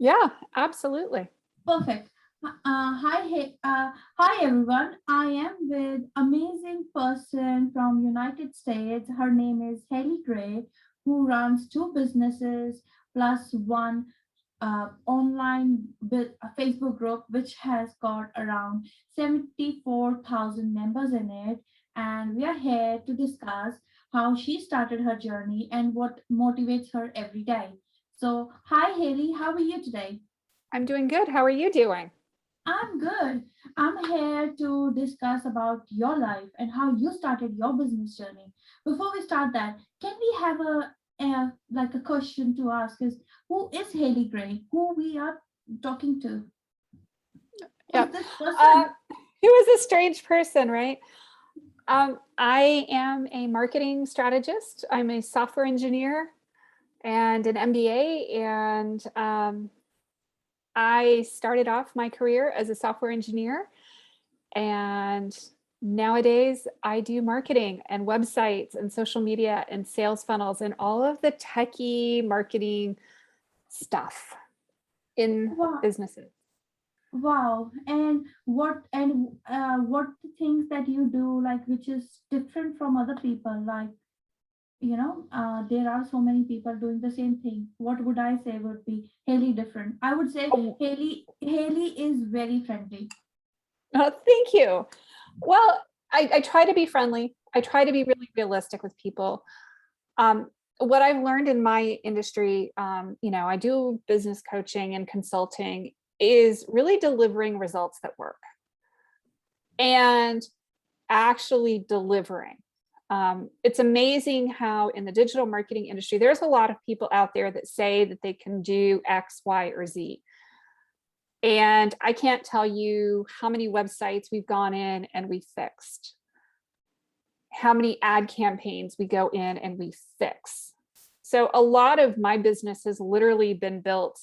Yeah, absolutely. Perfect. Uh, hi, hey, uh, hi everyone. I am with amazing person from United States. Her name is Haley Gray, who runs two businesses plus one uh, online Facebook group, which has got around 74,000 members in it. And we are here to discuss how she started her journey and what motivates her every day. So, hi Haley, how are you today? I'm doing good. How are you doing? I'm good. I'm here to discuss about your life and how you started your business journey. Before we start that, can we have a, a like a question to ask is who is Haley Gray? Who we are talking to? Yeah. Uh, who is this strange person, right? Um, I am a marketing strategist. I'm a software engineer and an MBA. And um, I started off my career as a software engineer. And nowadays I do marketing and websites and social media and sales funnels and all of the techie marketing stuff in wow. businesses. Wow. And what and uh, what the things that you do like which is different from other people like you know uh, there are so many people doing the same thing what would i say would be haley different i would say Oh. haley haley is very friendly Oh, thank you. Well, I, I try to be friendly. I try to be really realistic with people. Um, what I've learned in my industry, um, you know, I do business coaching and consulting, is really delivering results that work and actually delivering. Um, it's amazing how in the digital marketing industry, there's a lot of people out there that say that they can do X, Y, or Z. And I can't tell you how many websites we've gone in and we fixed. How many ad campaigns we go in and we fix. So a lot of my business has literally been built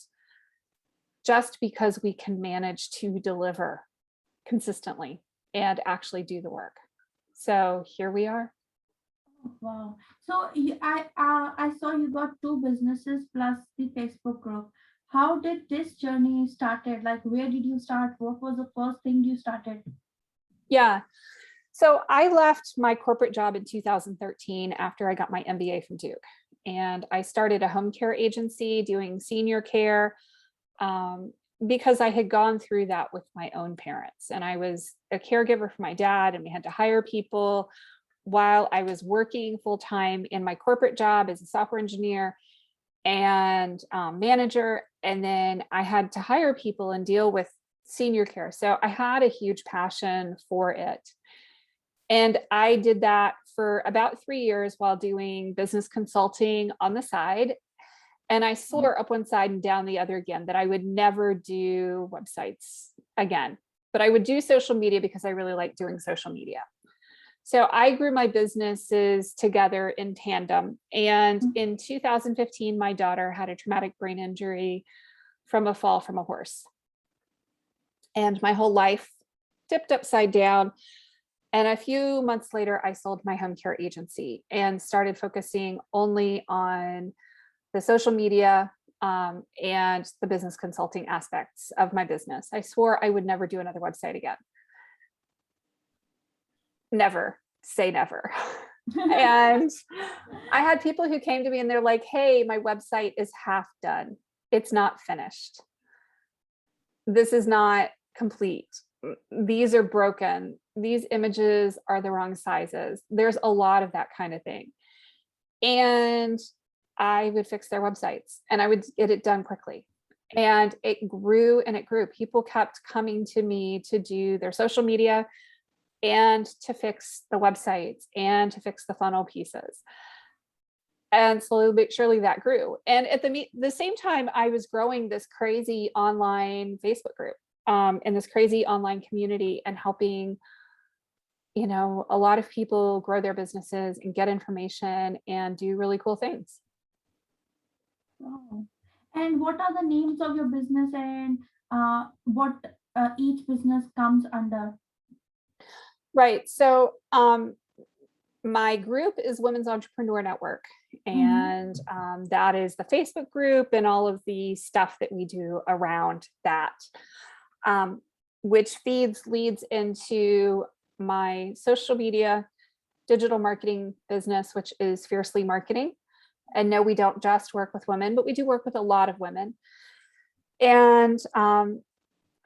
just because we can manage to deliver consistently and actually do the work. So here we are. Wow so i uh, i saw you got two businesses plus the facebook group how did this journey started like where did you start what was the first thing you started Yeah. So I left my corporate job in 2013 after I got my MBA from Duke. And I started a home care agency doing senior care um, because I had gone through that with my own parents. And I was a caregiver for my dad, and we had to hire people while I was working full time in my corporate job as a software engineer and um, manager. And then I had to hire people and deal with senior care. So I had a huge passion for it. And I did that for about three years while doing business consulting on the side. And I swore up one side and down the other again that I would never do websites again, but I would do social media because I really like doing social media. So I grew my businesses together in tandem. And Mhm. in 2015, my daughter had a traumatic brain injury from a fall from a horse. And my whole life tipped upside down. And a few months later, I sold my home care agency and started focusing only on the social media um, and the business consulting aspects of my business. I swore I would never do another website again. Never say never. and I had people who came to me and they're like, hey, my website is half done. It's not finished. This is not complete. These are broken. These images are the wrong sizes. There's a lot of that kind of thing. And I would fix their websites and I would get it done quickly. And it grew and it grew. People kept coming to me to do their social media and to fix the websites and to fix the funnel pieces. And slowly but surely that grew. And at the, the same time, I was growing this crazy online Facebook group um, and this crazy online community and helping, you know, a lot of people grow their businesses and get information and do really cool things. Wow. And what are the names of your business and uh, what uh, each business comes under? Right. So um, my group is Women's Entrepreneur Network, And um, that is the Facebook group and all of the stuff that we do around that, um, which feeds, leads into my social media, digital marketing business, which is Fiercely Marketing. And no, we don't just work with women, but we do work with a lot of women. And um,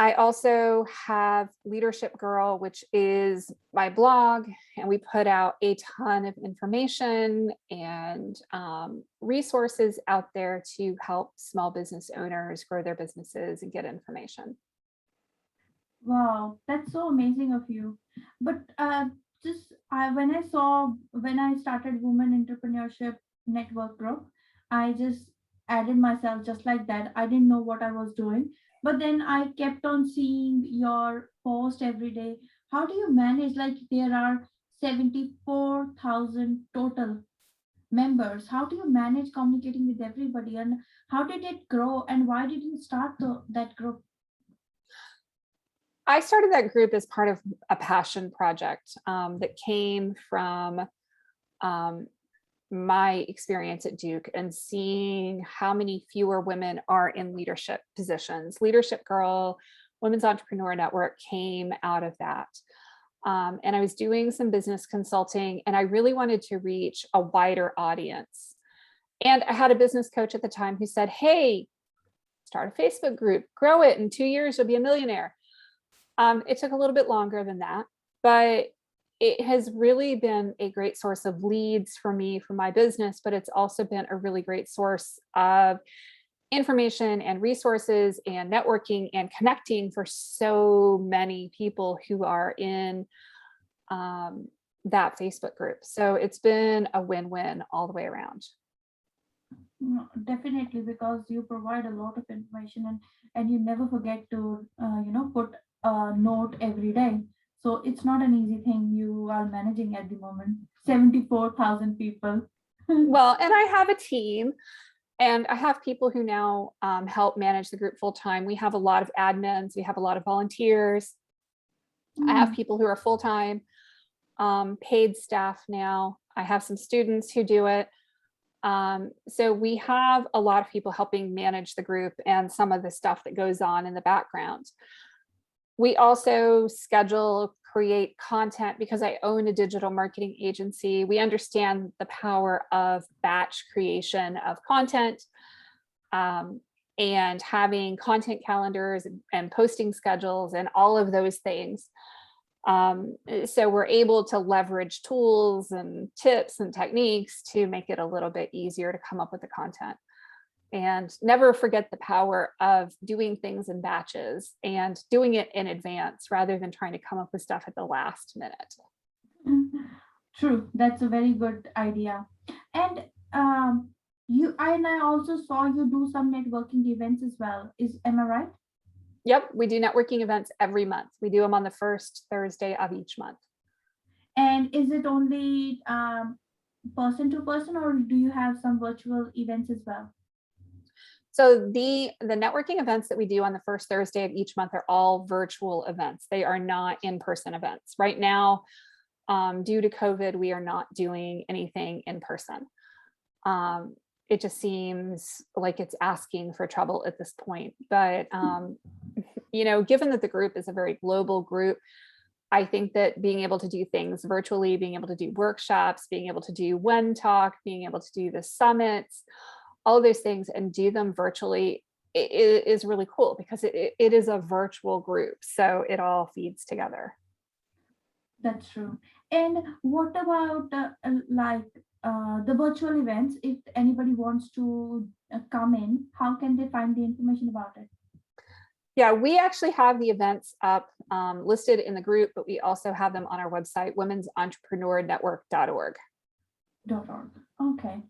I also have Leadership Girl, which is my blog, and we put out a ton of information and um, resources out there to help small business owners grow their businesses and get information. Wow, that's so amazing of you. But uh, just when I saw when I started Women Entrepreneurship Network Group, I just added myself just like that. I didn't know what I was doing, but then I kept on seeing your post every day. How do you manage? Like there are seventy-four thousand total members. How do you manage communicating with everybody, and how did it grow? And why did you start the, that group? I started that group as part of a passion project um, that came from um, my experience at Duke and seeing how many fewer women are in leadership positions. Leadership Girl, Women's Entrepreneur Network came out of that. Um, and I was doing some business consulting and I really wanted to reach a wider audience. And I had a business coach at the time who said, hey, start a Facebook group, grow it. In two years, you'll be a millionaire. Um, it took a little bit longer than that, but it has really been a great source of leads for me for my business, but it's also been a really great source of information and resources and networking and connecting for so many people who are in um, that Facebook group. So it's been a win-win all the way around. Definitely, because you provide a lot of information and, and you never forget to, uh, you know, put a note every day. So it's not an easy thing you are managing at the moment. Seventy-four thousand people. Well, and I have a team and I have people who now um, help manage the group full time. We have a lot of admins, we have a lot of volunteers. I have Mm, people who are full time, um, paid staff now. I have some students who do it. Um, so we have a lot of people helping manage the group and some of the stuff that goes on in the background. We also schedule, create content because I own a digital marketing agency. We understand the power of batch creation of content um, and having content calendars and- posting schedules and all of those things. Um, uh, so we're able to leverage tools and tips and techniques to make it a little bit easier to come up with the content. And never forget the power of doing things in batches and doing it in advance rather than trying to come up with stuff at the last minute. True, that's a very good idea. And um, you and I also saw you do some networking events as well. Is am I right? Yep, we do networking events every month. We do them on the first Thursday of each month. And is it only um, person to person, or do you have some virtual events as well? So the the networking events that we do on the first Thursday of each month are all virtual events. They are not in-person events. Right now, um, due to COVID, we are not doing anything in person. Um, it just seems like it's asking for trouble at this point. But um, you know, given that the group is a very global group, I think that being able to do things virtually, being able to do workshops, being able to do one talk, being able to do the summits, all those things and do them virtually is really cool because it, it- is a virtual group. So it all feeds together. That's true. And what about uh, uh, like uh, the virtual events? If anybody wants to uh, come in, how can they find the information about it? Yeah, we actually have the events up um, listed in the group, but we also have them on our website, women'sentrepreneurnetwork.org. Dot org. Okay.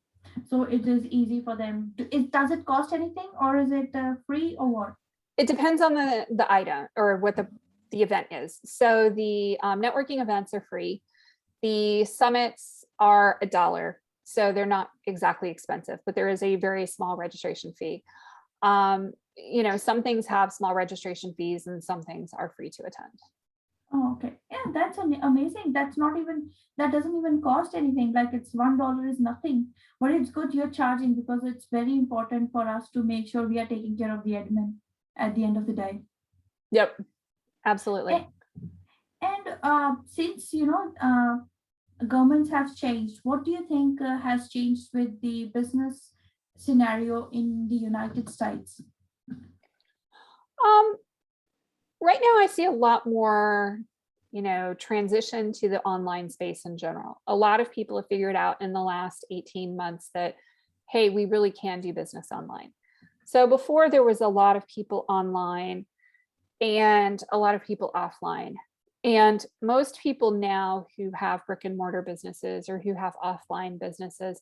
So it is easy for them. It does it cost anything or is it uh, free or what? It depends on the, the item or what the, the event is. So the um, networking events are free. The summits are a dollar. So they're not exactly expensive, but there is a very small registration fee. Um, you know, some things have small registration fees and some things are free to attend. Oh, okay. Yeah, that's an amazing. That's not even, that doesn't even cost anything. Like it's one dollar is nothing. But it's good you're charging because it's very important for us to make sure we are taking care of the admin at the end of the day. Yep, absolutely. Eh, And uh, since, you know, uh, governments have changed, what do you think uh, has changed with the business scenario in the United States? Um, right now I see a lot more, you know, transition to the online space in general. A lot of people have figured out in the last 18 months that, hey, we really can do business online. So before there was a lot of people online and a lot of people offline. And most people now who have brick and mortar businesses or who have offline businesses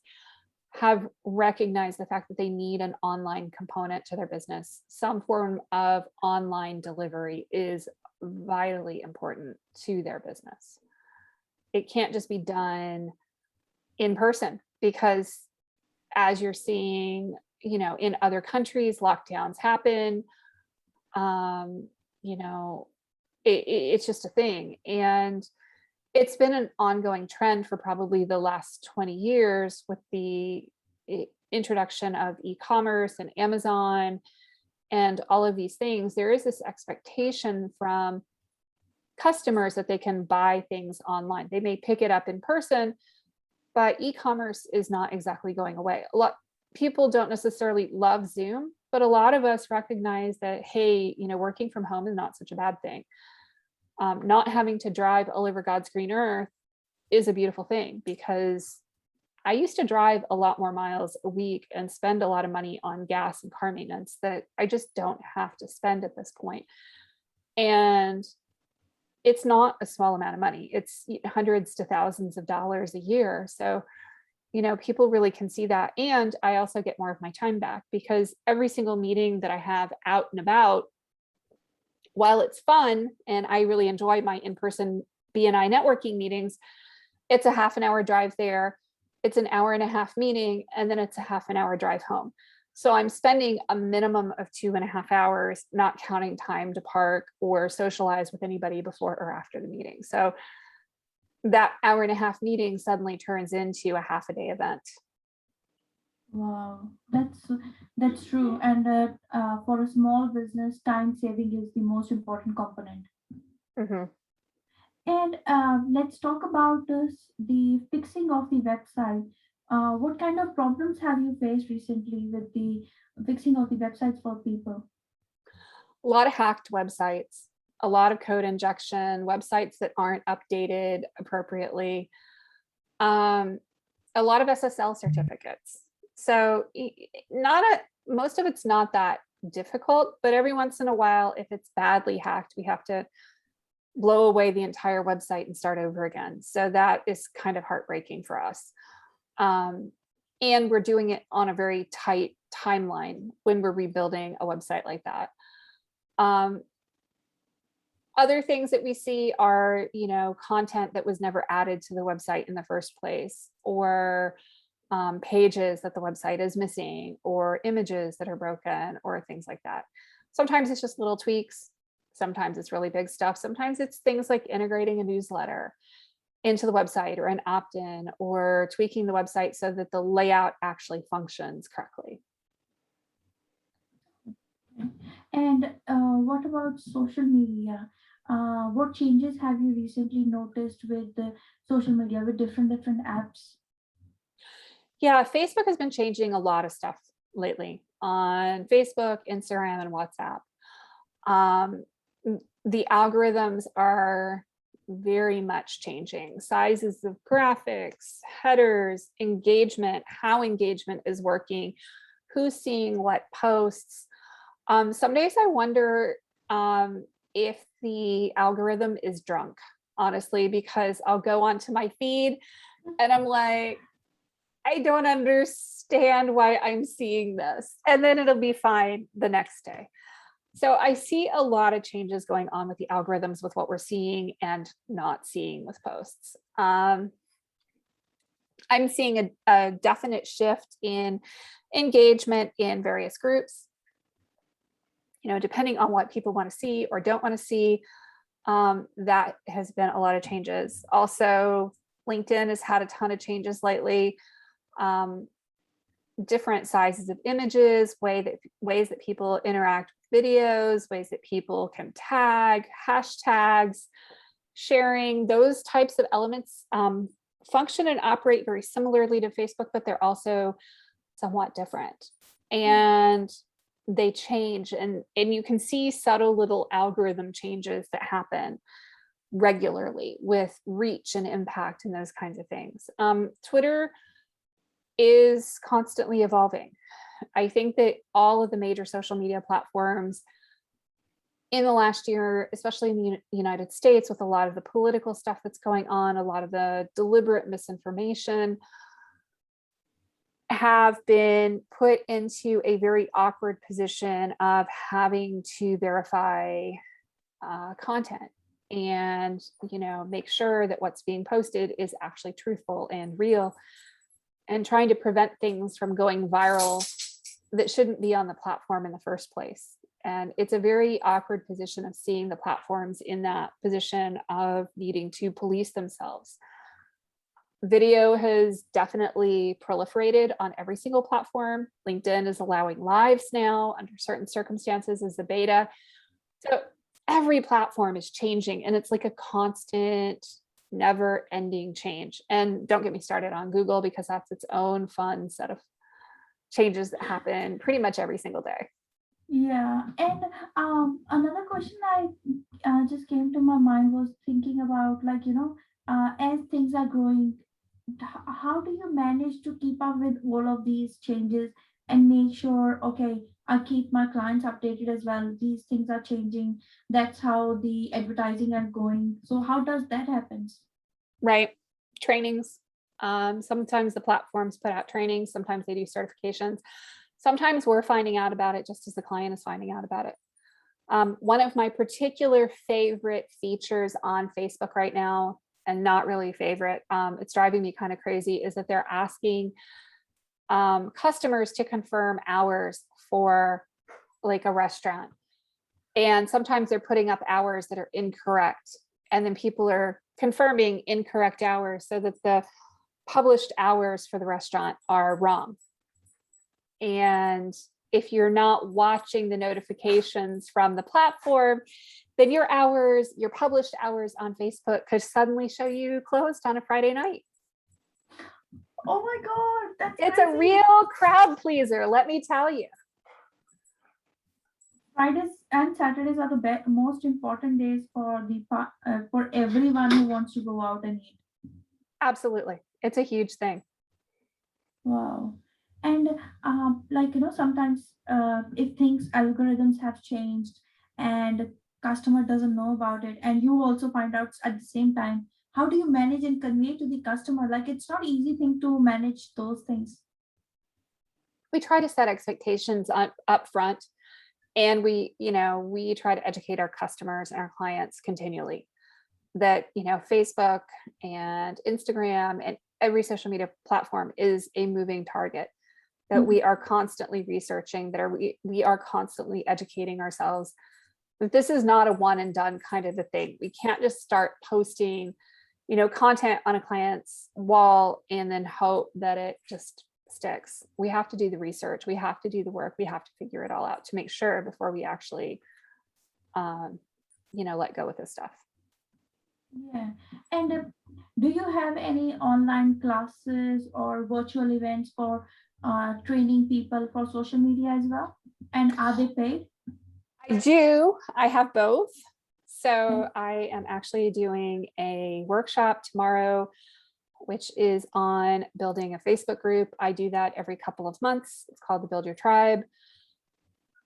have recognized the fact that they need an online component to their business. Some form of online delivery is vitally important to their business. It can't just be done in person because as you're seeing, you know, in other countries, lockdowns happen. Um, you know, it, it- it's just a thing. And it's been an ongoing trend for probably the last 20 years with the introduction of e-commerce and Amazon and all of these things. There is this expectation from customers that they can buy things online. They may pick it up in person, but e-commerce is not exactly going away. A lot people don't necessarily love Zoom, but a lot of us recognize that hey, you know, working from home is not such a bad thing um, not having to drive all over God's green earth is a beautiful thing because I used to drive a lot more miles a week and spend a lot of money on gas and car maintenance that I just don't have to spend at this point. And it's not a small amount of money. It's hundreds to thousands of dollars a year. So, you know, people really can see that. And I also get more of my time back because every single meeting that I have out and about while it's fun and I really enjoy my in-person BNI networking meetings, it's a half an hour drive there, it's an hour and a half meeting, and then it's a half an hour drive home. So I'm spending a minimum of two and a half hours, not counting time to park or socialize with anybody before or after the meeting. So that hour and a half meeting suddenly turns into a half a day event. Wow, that's that's true. And uh, uh, for a small business, time saving is the most important component. Mhm. And uh, let's talk about this, the fixing of the website. Uh, what kind of problems have you faced recently with the fixing of the websites for people? a lot of hacked websites, a lot of code injection, websites that aren't updated appropriately, um, a lot of SSL certificates. So not a, most of it's not that difficult, but every once in a while, if it's badly hacked, we have to blow away the entire website and start over again. So that is kind of heartbreaking for us. Um, and we're doing it on a very tight timeline when we're rebuilding a website like that. Um, other things that we see are, you know, content that was never added to the website in the first place, or um, pages that the website is missing, or images that are broken, or things like that. Sometimes it's just little tweaks. Sometimes it's really big stuff. Sometimes it's things like integrating a newsletter into the website or an opt-in or tweaking the website so that the layout actually functions correctly. And uh, what about social media? Uh, what changes have you recently noticed with social media with different different apps? Yeah, Facebook has been changing a lot of stuff lately on Facebook, Instagram, and WhatsApp. Um, the algorithms are very much changing. Sizes of graphics, headers, engagement, how engagement is working, who's seeing what posts. Um, some days I wonder um, if the algorithm is drunk, honestly, because I'll go onto my feed and I'm like, I don't understand why I'm seeing this. And then it'll be fine the next day. So I see a lot of changes going on with the algorithms with what we're seeing and not seeing with posts. Um, I'm seeing a, a definite shift in engagement in various groups. You know, depending on what people want to see or don't want to see. Um, that has been a lot of changes. Also, LinkedIn has had a ton of changes lately. Um, different sizes of images, way that ways that people interact with videos, ways that people can tag, hashtags, sharing, those types of elements um, function and operate very similarly to Facebook, but they're also somewhat different. And they change and and you can see subtle little algorithm changes that happen regularly with reach and impact and those kinds of things. Um, Twitter is constantly evolving. I think that all of the major social media platforms in the last year, especially in the United States, with a lot of the political stuff that's going on, a lot of the deliberate misinformation, have been put into a very awkward position of having to verify uh, content and you know make sure that what's being posted is actually truthful and real and trying to prevent things from going viral that shouldn't be on the platform in the first place and it's a very awkward position of seeing the platforms in that position of needing to police themselves video has definitely proliferated on every single platform. LinkedIn is allowing lives now under certain circumstances as the beta. So every platform is changing and it's like a constant, never ending change. And don't get me started on Google because that's its own fun set of changes that happen pretty much every single day. Yeah, and um, another question I uh, just came to my mind was thinking about like, you know, uh, as things are growing, how do you manage to keep up with all of these changes and make sure, okay, I keep my clients updated as well. These things are changing. That's how the advertising are going. So how does that happen? right? Trainings. Um, sometimes the platforms put out trainings, sometimes they do certifications. Sometimes we're finding out about it just as the client is finding out about it. Um, one of my particular favorite features on Facebook right now, and not really favorite, um, it's driving me kind of crazy, is that they're asking um, customers to confirm hours for like a restaurant. And sometimes they're putting up hours that are incorrect. And then people are confirming incorrect hours so that the published hours for the restaurant are wrong. And if you're not watching the notifications from the platform, then your hours, your published hours on Facebook could suddenly show you closed on a Friday night. Oh my God, that's It's a real crowd pleaser, let me tell you. Fridays and Saturdays are the be- most important days for the uh, for everyone who wants to go out and eat. Absolutely. It's a huge thing. Wow. And um, like you know, sometimes uh, if things algorithms have changed and customer doesn't know about it, and you also find out at the same time, how do you manage and convey to the customer? Like it's not easy thing to manage those things. we try to set expectations up, up front and we you know we try to educate our customers and our clients continually that you know facebook and instagram and every social media platform is a moving target that we mm-hmm. are constantly researching that are we, we are constantly educating ourselves that this is not a one and done kind of a thing we can't just start posting you know content on a client's wall and then hope that it just sticks. We have to do the research. We have to do the work. We have to figure it all out to make sure before we actually, um, you know, let go with this stuff. Yeah. And uh, do you have any online classes or virtual events for uh, training people for social media as well? And are they paid? I do. I have both. So I am actually doing a workshop tomorrow, which is on building a Facebook group. I do that every couple of months. It's called the Build Your Tribe.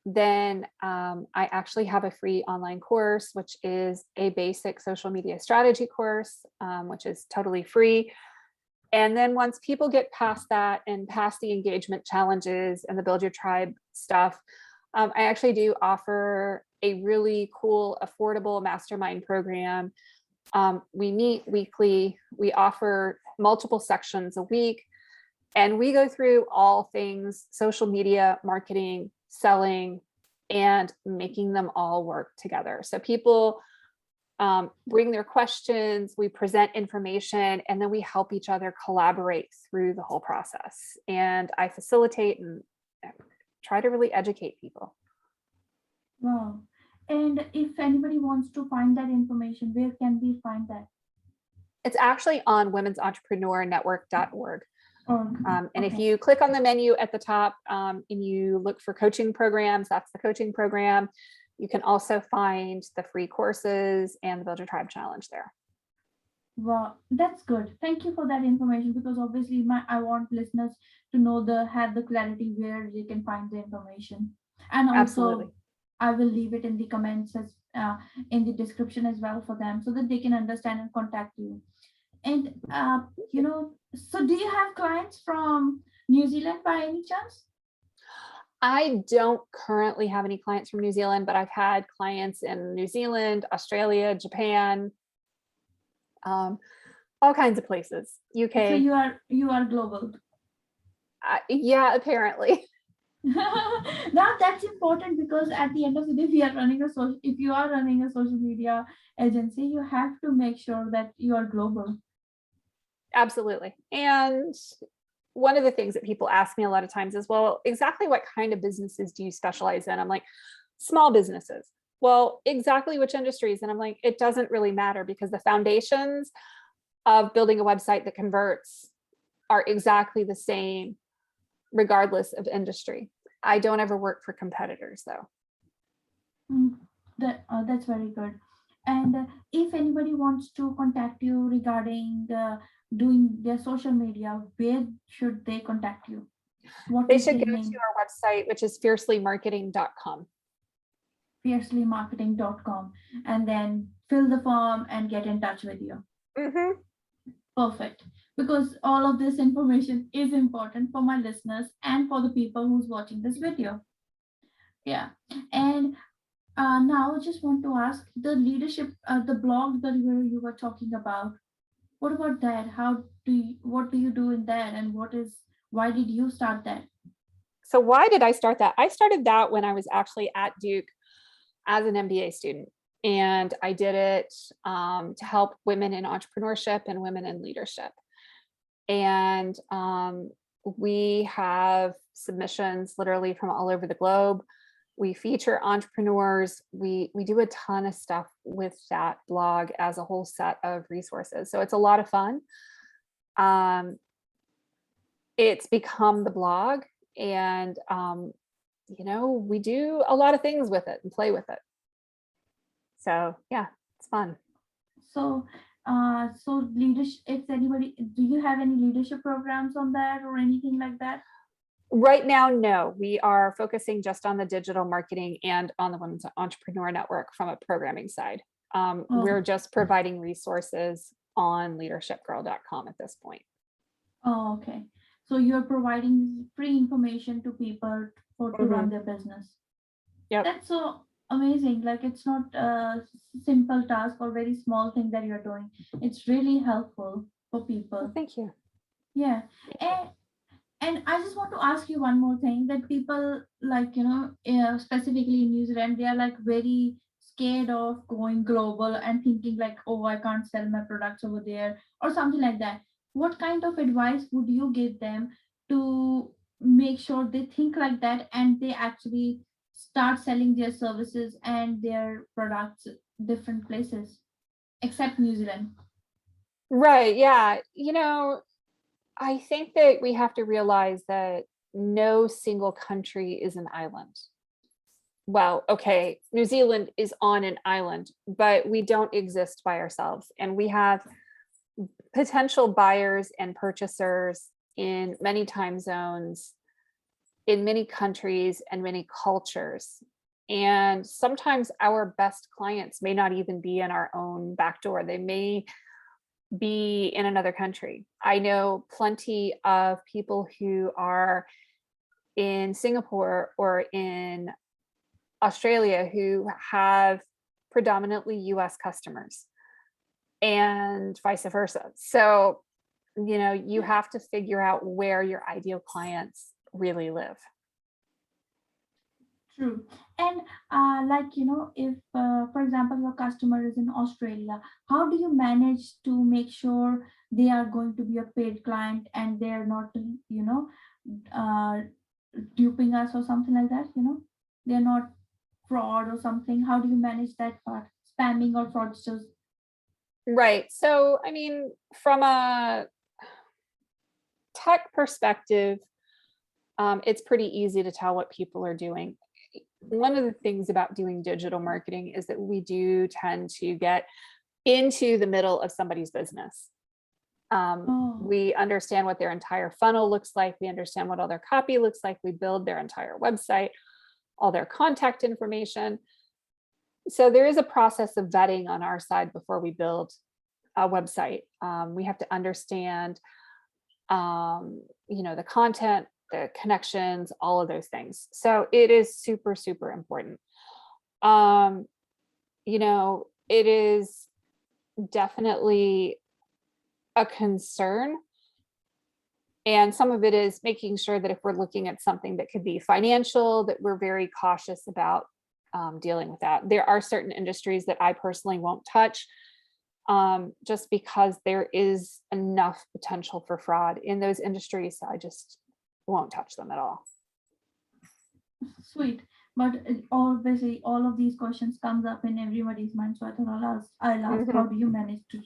Then um, I actually have a free online course, which is a basic social media strategy course, um, which is totally free. And then once people get past that and past the engagement challenges and the Build Your Tribe stuff, um, I actually do offer a really cool, affordable mastermind program. Um, we meet weekly, we offer multiple sections a week, and we go through all things social media, marketing, selling, and making them all work together. So people um, bring their questions, we present information, and then we help each other collaborate through the whole process. And I facilitate and try to really educate people. Wow. And if anybody wants to find that information, where can we find that? It's actually on women'sentrepreneur.network.org. Or, Um, and if you click on the menu at the top um, and you look for coaching programs, that's the coaching program. You can also find the free courses and the Build Your Tribe Challenge there. Wow, that's good. Thank you for that information because obviously my I want listeners to know the have the clarity where they can find the information. And also Absolutely. I will leave it in the comments as uh, in the description as well for them so that they can understand and contact you. And uh, you know, so do you have clients from New Zealand by any chance? I don't currently have any clients from New Zealand, but I've had clients in New Zealand, Australia, Japan, um, all kinds of places. UK. So you are you are global. uh, yeah, apparently. now that's important because at the end of the day we are running a social if you are running a social media agency you have to make sure that you are global Absolutely. And one of the things that people ask me a lot of times is, well, exactly what kind of businesses do you specialize in? I'm like, small businesses. Well, exactly which industries? And I'm like, it doesn't really matter because the foundations of building a website that converts are exactly the same regardless of industry. I don't ever work for competitors though. Mm, that uh, that's very good and uh, if anybody wants to contact you regarding uh, doing their social media where should they contact you what They should go to our website, which is fiercelymarketing.com. fiercelymarketing.com and then fill the form and get in touch with you Mhm. Perfect. Because all of this information is important for my listeners and for the people who's watching this video. Yeah. And uh, now I just want to ask the leadership, uh, the blog that you were, you were talking about. What about that? How do you, what do you do in that? And what is, why did you start that? So why did I start that? I started that when I was actually at Duke as an MBA student. And I did it um, to help women in entrepreneurship and women in leadership. And um, we have submissions literally from all over the globe. We feature entrepreneurs. We we do a ton of stuff with that blog as a whole set of resources. So it's a lot of fun. Um, it's become the blog and um, you know we do a lot of things with it and play with it so yeah it's fun So, uh, so leadership, if anybody, do you have any leadership programs on that or anything like that? right now no we are focusing just on the digital marketing and on the women's entrepreneur network from a programming side um, Oh. we're just providing resources on leadershipgirl.com at this point Oh, okay. So you're providing free information to people for to run their business. yeah That's so amazing. Like it's not a simple task or very small thing that you're doing. It's really helpful for people. thank you Yeah. And and I just want to ask you one more thing that people like, you know, uh, specifically in New Zealand, they are like very scared of going global and thinking like, oh, I can't sell my products over there or something like that. What kind of advice would you give them to make sure they think like that and they actually start selling their services and their products different places except New Zealand? Right. Yeah. You know, I think that we have to realize that no single country is an island. Well, okay, New Zealand is on an island, but we don't exist by ourselves. And we have potential buyers and purchasers in many time zones, in many countries, and many cultures. And sometimes our best clients may not even be in our own back door. They may be in another country. I know plenty of people who are in Singapore or in Australia who have predominantly US customers and vice versa. So, you know, you have to figure out where your ideal clients really live. True. And uh, like, you know, if, uh, for example, your customer is in Australia, how do you manage to make sure they are going to be a paid client and they're not, you know, uh, duping us or something like that, you know? They're not fraud or something. How do you manage that part? Spamming or fraudsters? Right. So, I mean, from a tech perspective, um, it's pretty easy to tell what people are doing. One of the things about doing digital marketing is that we do tend to get into the middle of somebody's business. Um, Oh, we understand what their entire funnel looks like. We understand what all their copy looks like. We build their entire website, all their contact information. So there is a process of vetting on our side before we build a website. Um, we have to understand, um, you know, the content, the connections, all of those things. So it is super, super important. Um, you know, it is definitely a concern. And some of it is making sure that if we're looking at something that could be financial, that we're very cautious about um, dealing with that. There are certain industries that I personally won't touch um, just because there is enough potential for fraud in those industries. So I just won't touch them at all. sweet. But it- obviously, all of these questions comes up in everybody's mind. So I thought I'll ask, I'll ask, how do you manage to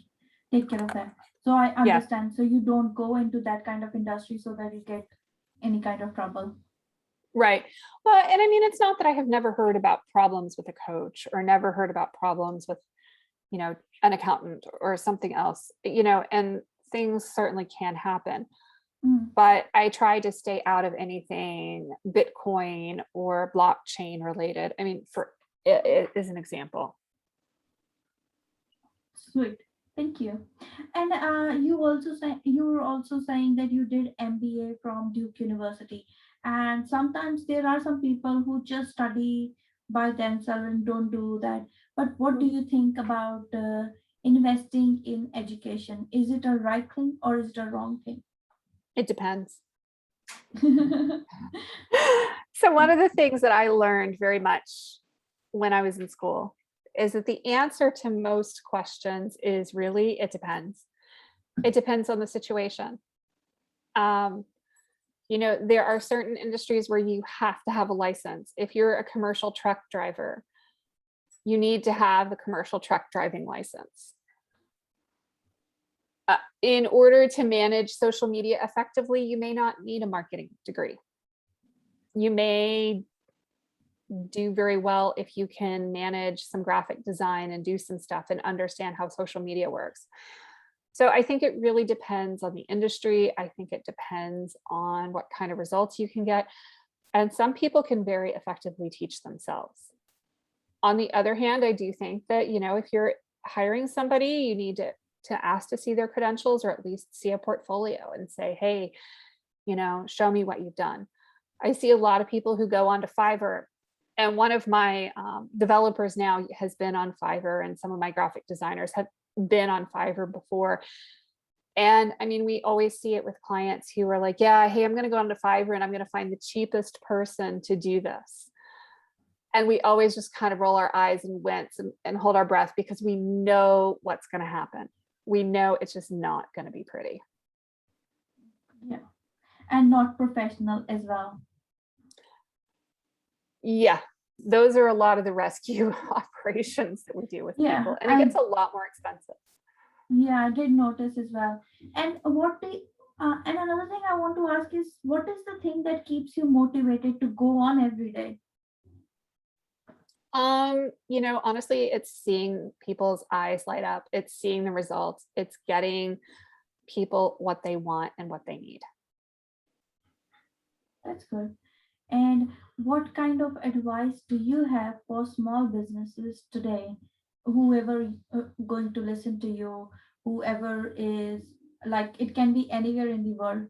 take care of that? So I Yeah. understand. So you don't go into that kind of industry so that you get any kind of trouble. Right. Well, and I mean, it's not that I have never heard about problems with a coach or never heard about problems with, you know, an accountant or something else, you know, and things certainly can happen. Mm, But I try to stay out of anything Bitcoin or blockchain related. I mean, for it, it is an example. Sweet. Thank you. And uh, you also say you were also saying that you did MBA from Duke University. And sometimes there are some people who just study by themselves and don't do that. But what do you think about uh, investing in education? Is it a right thing or is it a wrong thing? It depends. so one of the things that I learned very much when I was in school is that the answer to most questions is really it depends. It depends on the situation. Um, you know, there are certain industries where you have to have a license. If you're a commercial truck driver, you need to have the commercial truck driving license. Uh, in order to manage social media effectively, you may not need a marketing degree. You may do very well if you can manage some graphic design and do some stuff and understand how social media works. So I think it really depends on the industry. I think it depends on what kind of results you can get. And some people can very effectively teach themselves. On the other hand, I do think that, you know, if you're hiring somebody, you need to, to ask to see their credentials or at least see a portfolio and say, hey, you know, show me what you've done. I see a lot of people who go on to Fiverr and one of my um, developers now has been on Fiverr and some of my graphic designers have been on Fiverr before. And I mean, we always see it with clients who are like, yeah, hey, I'm going to go onto Fiverr and I'm going to find the cheapest person to do this. And we always just kind of roll our eyes and wince and, and hold our breath because we know what's going to happen. We know it's just not going to be pretty. yeah. And not professional as well. Yeah, those are a lot of the rescue operations that we do with Yeah, people, and it gets a lot more expensive. Yeah, I did notice as well. And what the uh, and another thing I want to ask is what is the thing that keeps you motivated to go on every day? Um, you know, honestly, it's seeing people's eyes light up. It's seeing the results. It's getting people what they want and what they need. That's good. And what kind of advice do you have for small businesses today? Whoever uh, going to listen to you, whoever is like it can be anywhere in the world.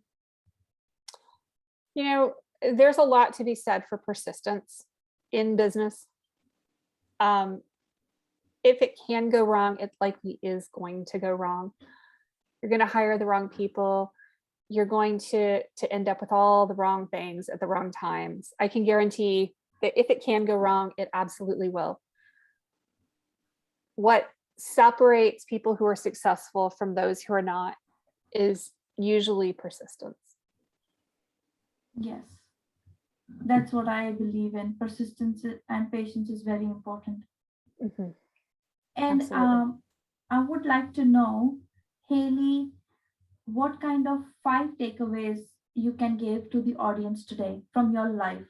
You know, there's a lot to be said for persistence in business. Um, if it can go wrong, it likely is going to go wrong. You're going to hire the wrong people. You're going to to end up with all the wrong things at the wrong times. I can guarantee that if it can go wrong, it absolutely will. What separates people who are successful from those who are not is usually persistence. Yes. That's what I believe in. Persistence and patience is very important. Mhm. And um, I would like to know, Haley, what kind of five takeaways you can give to the audience today from your life?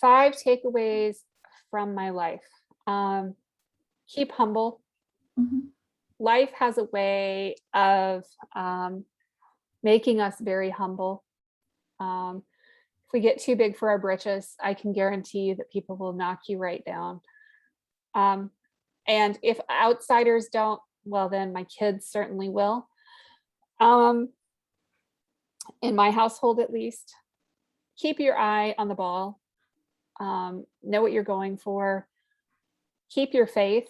Five takeaways from my life. Um, keep humble. Mhm. life has a way of um, making us very humble. Um, if we get too big for our britches, I can guarantee you that people will knock you right down. Um, and if outsiders don't, well, then my kids certainly will. Um, in my household, at least, keep your eye on the ball. Um, know what you're going for. Keep your faith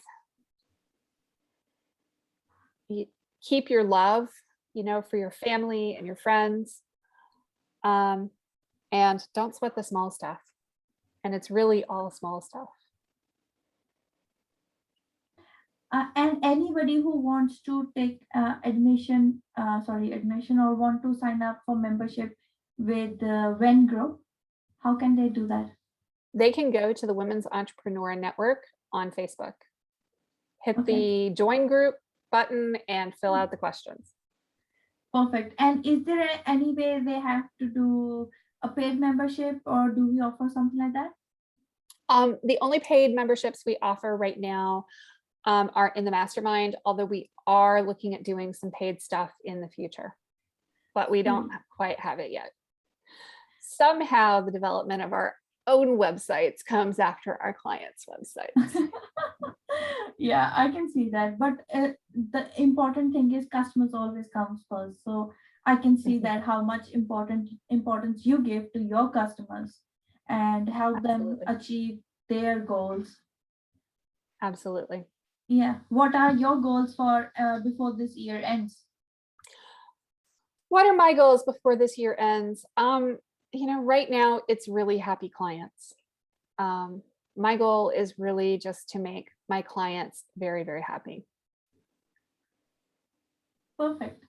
keep your love, you know, for your family and your friends. Um, and don't sweat the small stuff. And it's really all small stuff. Uh, and anybody who wants to take uh, admission, uh, sorry, admission or want to sign up for membership with the WEN group, how can they do that? They can go to the Women's Entrepreneur Network on Facebook. Hit Okay. the join group button and fill out the questions. Perfect. And is there any way they have to do a paid membership or do we offer something like that? Um, the only paid memberships we offer right now um, are in the mastermind, although we are looking at doing some paid stuff in the future. But we don't quite have it yet. Somehow the development of our own websites comes after our clients' websites. yeah, I can see that. But uh, the important thing is customers always comes first. So I can see Mhm. that how much important importance you give to your customers and help them achieve their goals. Absolutely. Yeah. What are your goals for uh, before this year ends? What are my goals before this year ends? Um, you know, right now it's really happy clients. Um, my goal is really just to make my clients very, very happy. Perfect.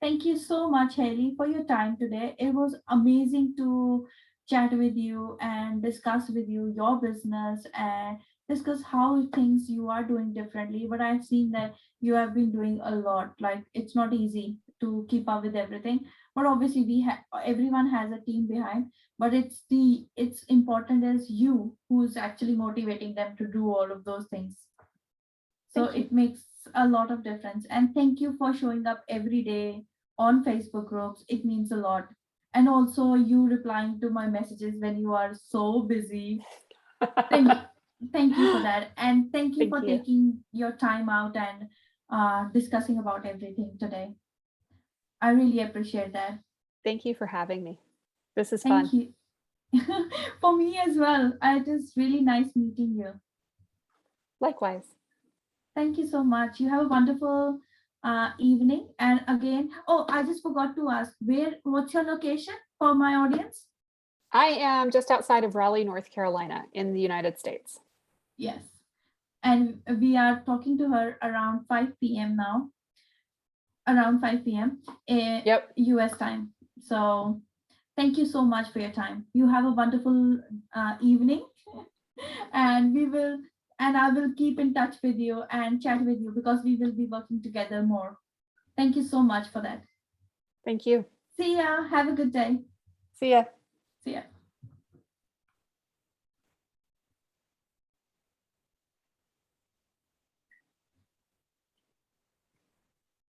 Thank you so much, Haley, for your time today. It was amazing to chat with you and discuss with you your business and discuss how things you are doing differently. But I've seen that you have been doing a lot. Like it's not easy to keep up with everything. But obviously, we have everyone has a team behind. But it's the it's important as you who's actually motivating them to do all of those things. So it makes a lot of difference. And thank you for showing up every day on Facebook groups. It means a lot. And also you replying to my messages when you are so busy. Thank you. Thank you for that. And thank you Thank for you. taking your time out and uh, discussing about everything today. I really appreciate that. Thank you for having me. This is fun. Thank you. for me as well. It is really nice meeting you. Likewise. Thank you so much. You have a wonderful uh, evening. And again, oh, I just forgot to ask, where, what's your location for my audience? I am just outside of Raleigh, North Carolina in the United States. Yes. And we are talking to her around 5 p.m. now, around 5 p.m. eh, Yep. US time. So thank you so much for your time. You have a wonderful uh, evening. and we will, and I will keep in touch with you and chat with you because we will be working together more. Thank you so much for that. Thank you. See ya. Have a good day. See ya. See ya.